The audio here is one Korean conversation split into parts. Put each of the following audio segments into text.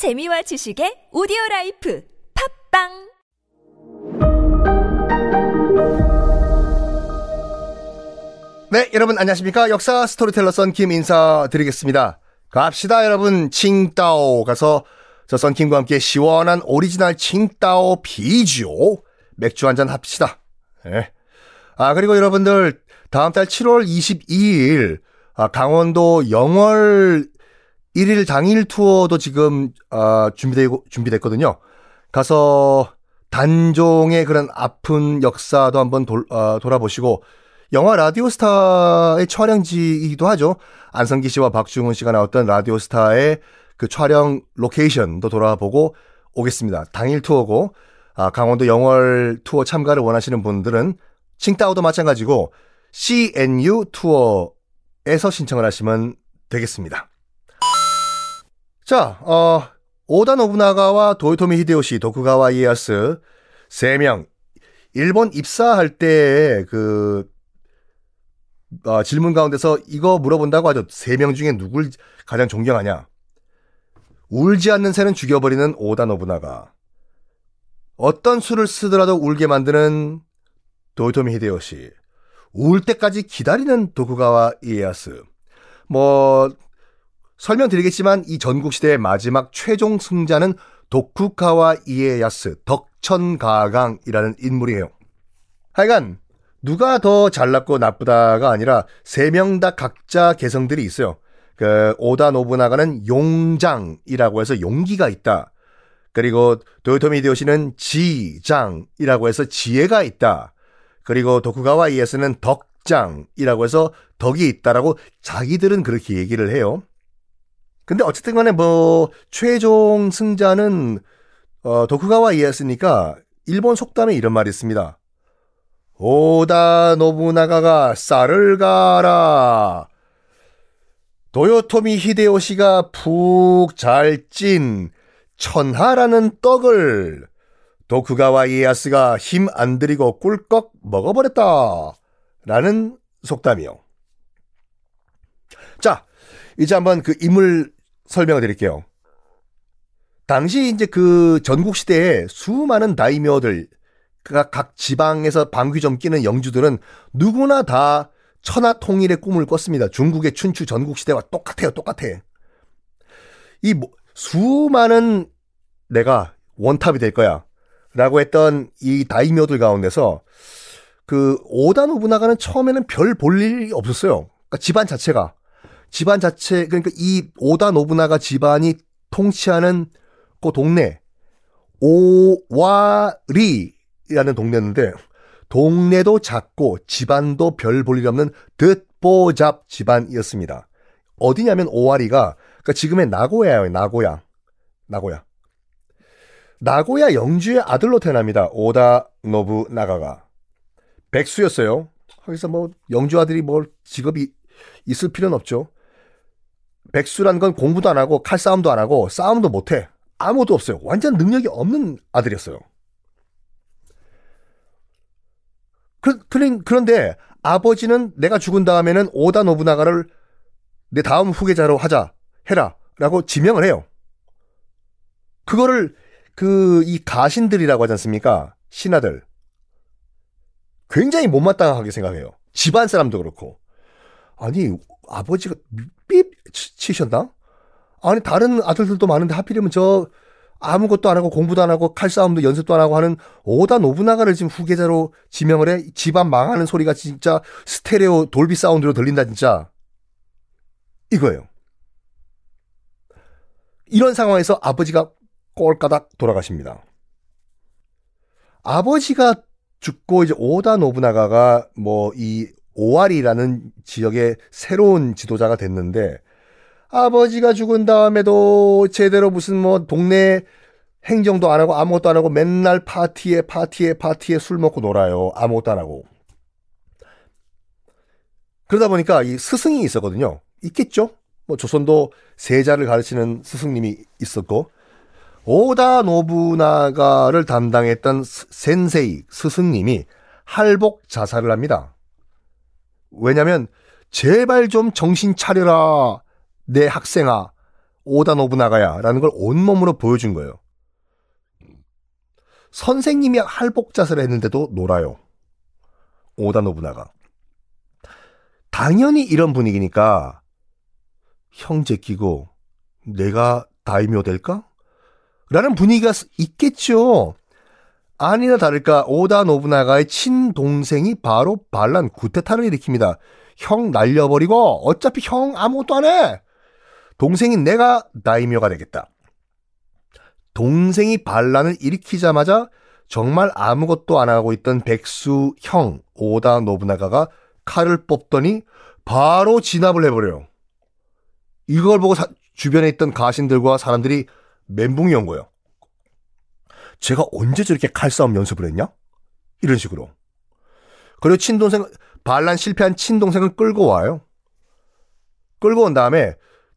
재미와 지식의 오디오 라이프 팟빵 네, 여러분 안녕하십니까? 역사 스토리텔러 썬킴 인사드리겠습니다. 갑시다, 여러분. 칭따오 가서 저 썬킴과 함께 시원한 오리지널 칭따오 啤酒 맥주 한 잔 합시다. 예. 아, 그리고 여러분들 다음 달 7월 22일 아, 강원도 영월 1일 당일 투어도 지금 아, 준비되고 준비됐거든요. 가서 단종의 그런 아픈 역사도 한번 돌, 아, 돌아보시고 영화 라디오스타의 촬영지이기도 하죠. 안성기 씨와 박중훈 씨가 나왔던 라디오스타의 그 촬영 로케이션도 돌아보고 오겠습니다. 당일 투어고 아, 강원도 영월 투어 참가를 원하시는 분들은 칭따오도 마찬가지고 CNU 투어에서 신청을 하시면 되겠습니다. 자, 어, 오다 노부나가와 도요토미 히데요시, 도쿠가와 이에야스 세 명 일본 입사할 때그 어, 질문 가운데서 이거 물어본다고 하죠. 세 명 중에 누굴 가장 존경하냐? 울지 않는 새는 죽여버리는 오다 노부나가. 어떤 수를 쓰더라도 울게 만드는 도요토미 히데요시. 울 때까지 기다리는 도쿠가와 이에야스. 뭐 설명드리겠지만 이 전국시대의 마지막 최종 승자는 도쿠가와 이에야스, 덕천가강이라는 인물이에요. 하여간 누가 더 잘났고 나쁘다가 아니라 세 명 다 각자 개성들이 있어요. 그 오다 노부나가는 용장이라고 해서 용기가 있다. 그리고 도요토미 히데요시는 지장이라고 해서 지혜가 있다. 그리고 도쿠가와 이에스는 덕장이라고 해서 덕이 있다라고 자기들은 그렇게 얘기를 해요. 근데 어쨌든 간에 뭐 최종 승자는 어, 도쿠가와 이에스니까 일본 속담에 이런 말이 있습니다. 오다 노부나가가 쌀을 가라. 도요토미 히데요시가 푹 잘 찐 천하라는 떡을 도쿠가와 이에야스가 힘 안 들이고 꿀꺽 먹어버렸다. 라는 속담이요. 자, 이제 한번 그 인물 설명을 드릴게요. 당시 이제 그 전국 시대에 수많은 다이묘들, 각 지방에서 방귀 좀 끼는 영주들은 누구나 다 천하 통일의 꿈을 꿨습니다. 중국의 춘추 전국 시대와 똑같아요, 똑같아. 이 수많은 내가 원탑이 될 거야. 라고 했던 이 다이묘들 가운데서 그 오다 노부나가는 처음에는 별 볼 일이 없었어요. 그러니까 집안 자체가 집안 자체 그러니까 이 오다 노부나가 집안이 통치하는 그 동네 오와리라는 동네인데 동네도 작고 집안도 별 볼일 없는 듣보잡 집안이었습니다. 어디냐면 오와리가 그러니까 지금의 나고야예요. 나고야. 나고야. 나고야 영주의 아들로 태어납니다. 오다 노부나가가. 백수였어요. 거기서 뭐 영주 아들이 뭘 직업이 있을 필요는 없죠. 백수란 건 공부도 안 하고 칼싸움도 안 하고 싸움도 못 해. 아무도 없어요. 완전 능력이 없는 아들이었어요. 그, 그런데 아버지는 내가 죽은 다음에는 오다 노부나가를 내 다음 후계자로 하자, 해라. 라고 지명을 해요. 그거를 그 이 가신들이라고 하지 않습니까? 신하들. 굉장히 못마땅하게 생각해요. 집안 사람도 그렇고. 아니, 아버지가 삐 치셨나? 아니, 다른 아들들도 많은데 하필이면 저 아무것도 안 하고 공부도 안 하고 칼싸움도 연습도 안 하고 하는 오다 노부나가를 지금 후계자로 지명을 해? 집안 망하는 소리가 진짜 스테레오 돌비 사운드로 들린다, 진짜. 이거예요. 이런 상황에서 아버지가 꼴까닥 돌아가십니다. 아버지가 죽고 이제 오다 노부나가가 뭐 이 오와리라는 지역의 새로운 지도자가 됐는데 아버지가 죽은 다음에도 제대로 무슨 뭐 동네 행정도 안 하고 아무것도 안 하고 맨날 파티에 파티에 파티에 술 먹고 놀아요. 아무것도 안 하고. 그러다 보니까 이 스승이 있었거든요. 있겠죠? 뭐 조선도 세자를 가르치는 스승님이 있었고 오다 노부나가를 담당했던 센세이 스승님이 할복 자살을 합니다. 왜냐면 제발 좀 정신 차려라 내 학생아 오다 노부나가야 라는 걸 온몸으로 보여준 거예요. 선생님이 할복자세를 했는데도 놀아요. 오다 노부나가. 당연히 이런 분위기니까 형제 끼고 내가 다이묘 될까? 라는 분위기가 있겠죠. 아니나 다를까 오다 노부나가의 친동생이 바로 반란 구테타를 일으킵니다. 형 날려버리고 어차피 형 아무것도 안 해. 동생인 내가 다이묘가 되겠다. 동생이 반란을 일으키자마자 정말 아무것도 안 하고 있던 백수 형 오다 노부나가가 칼을 뽑더니 바로 진압을 해버려요. 이걸 보고 사, 주변에 있던 가신들과 사람들이 멘붕이 온 거예요. 제가 언제 저렇게 칼싸움 연습을 했냐? 이런 식으로. 그리고 친동생, 반란 실패한 친동생을 끌고 와요. 끌고 온 다음에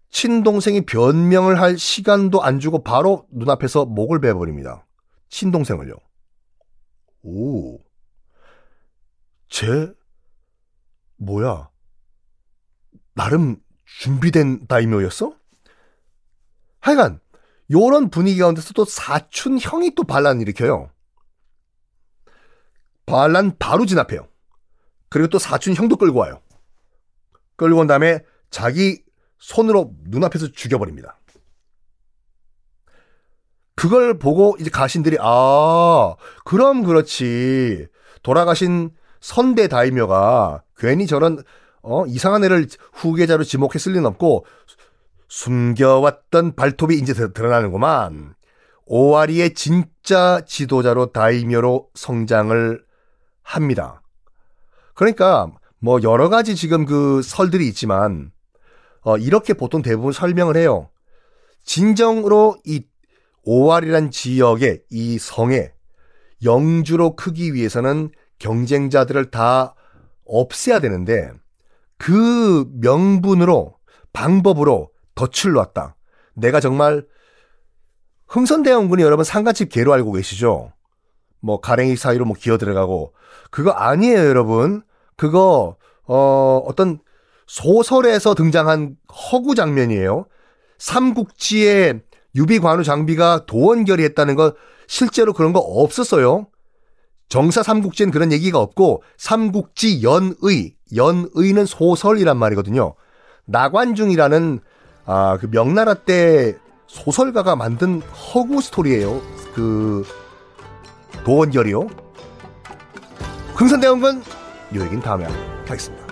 친동생이 변명을 할 시간도 안 주고 바로 눈앞에서 목을 베버립니다. 친동생을요. 오. 쟤, 뭐야. 나름 준비된 다이묘였어? 하여간, 요런 분위기 가운데서 또 사촌 형이 또 반란 일으켜요. 반란 바로 진압해요. 그리고 또 사촌 형도 끌고 와요. 끌고 온 다음에 자기 손으로 눈앞에서 죽여버립니다. 그걸 보고 이제 가신들이 아 그럼 그렇지 돌아가신 선대 다이묘가 괜히 저런 어 이상한 애를 후계자로 지목했을 리는 없고 숨겨왔던 발톱이 이제 드러나는구만. 오아리의 진짜 지도자로 다이묘로 성장을 합니다. 그러니까 뭐 여러 가지 지금 그 설들이 있지만 어 이렇게 보통 대부분 설명을 해요. 진정으로 이 오아리란 지역의 이 성에 영주로 크기 위해서는 경쟁자들을 다 없애야 되는데 그 명분으로 방법으로 덫을 놨다. 내가 정말 흥선대원군이 여러분 상가집 개로 알고 계시죠? 뭐 가랭이 사이로 뭐 기어 들어가고 그거 아니에요, 여러분. 그거 어 어떤 소설에서 등장한 허구 장면이에요. 삼국지에 유비관우 장비가 도원결이 했다는 거 실제로 그런 거 없었어요. 정사 삼국지엔 그런 얘기가 없고 삼국지 연의 연의는 소설이란 말이거든요. 나관중이라는 아, 그 명나라 때 소설가가 만든 허구 스토리예요. 그 도원결이요. 흥선대원군 요 얘기는 다음에 하겠습니다.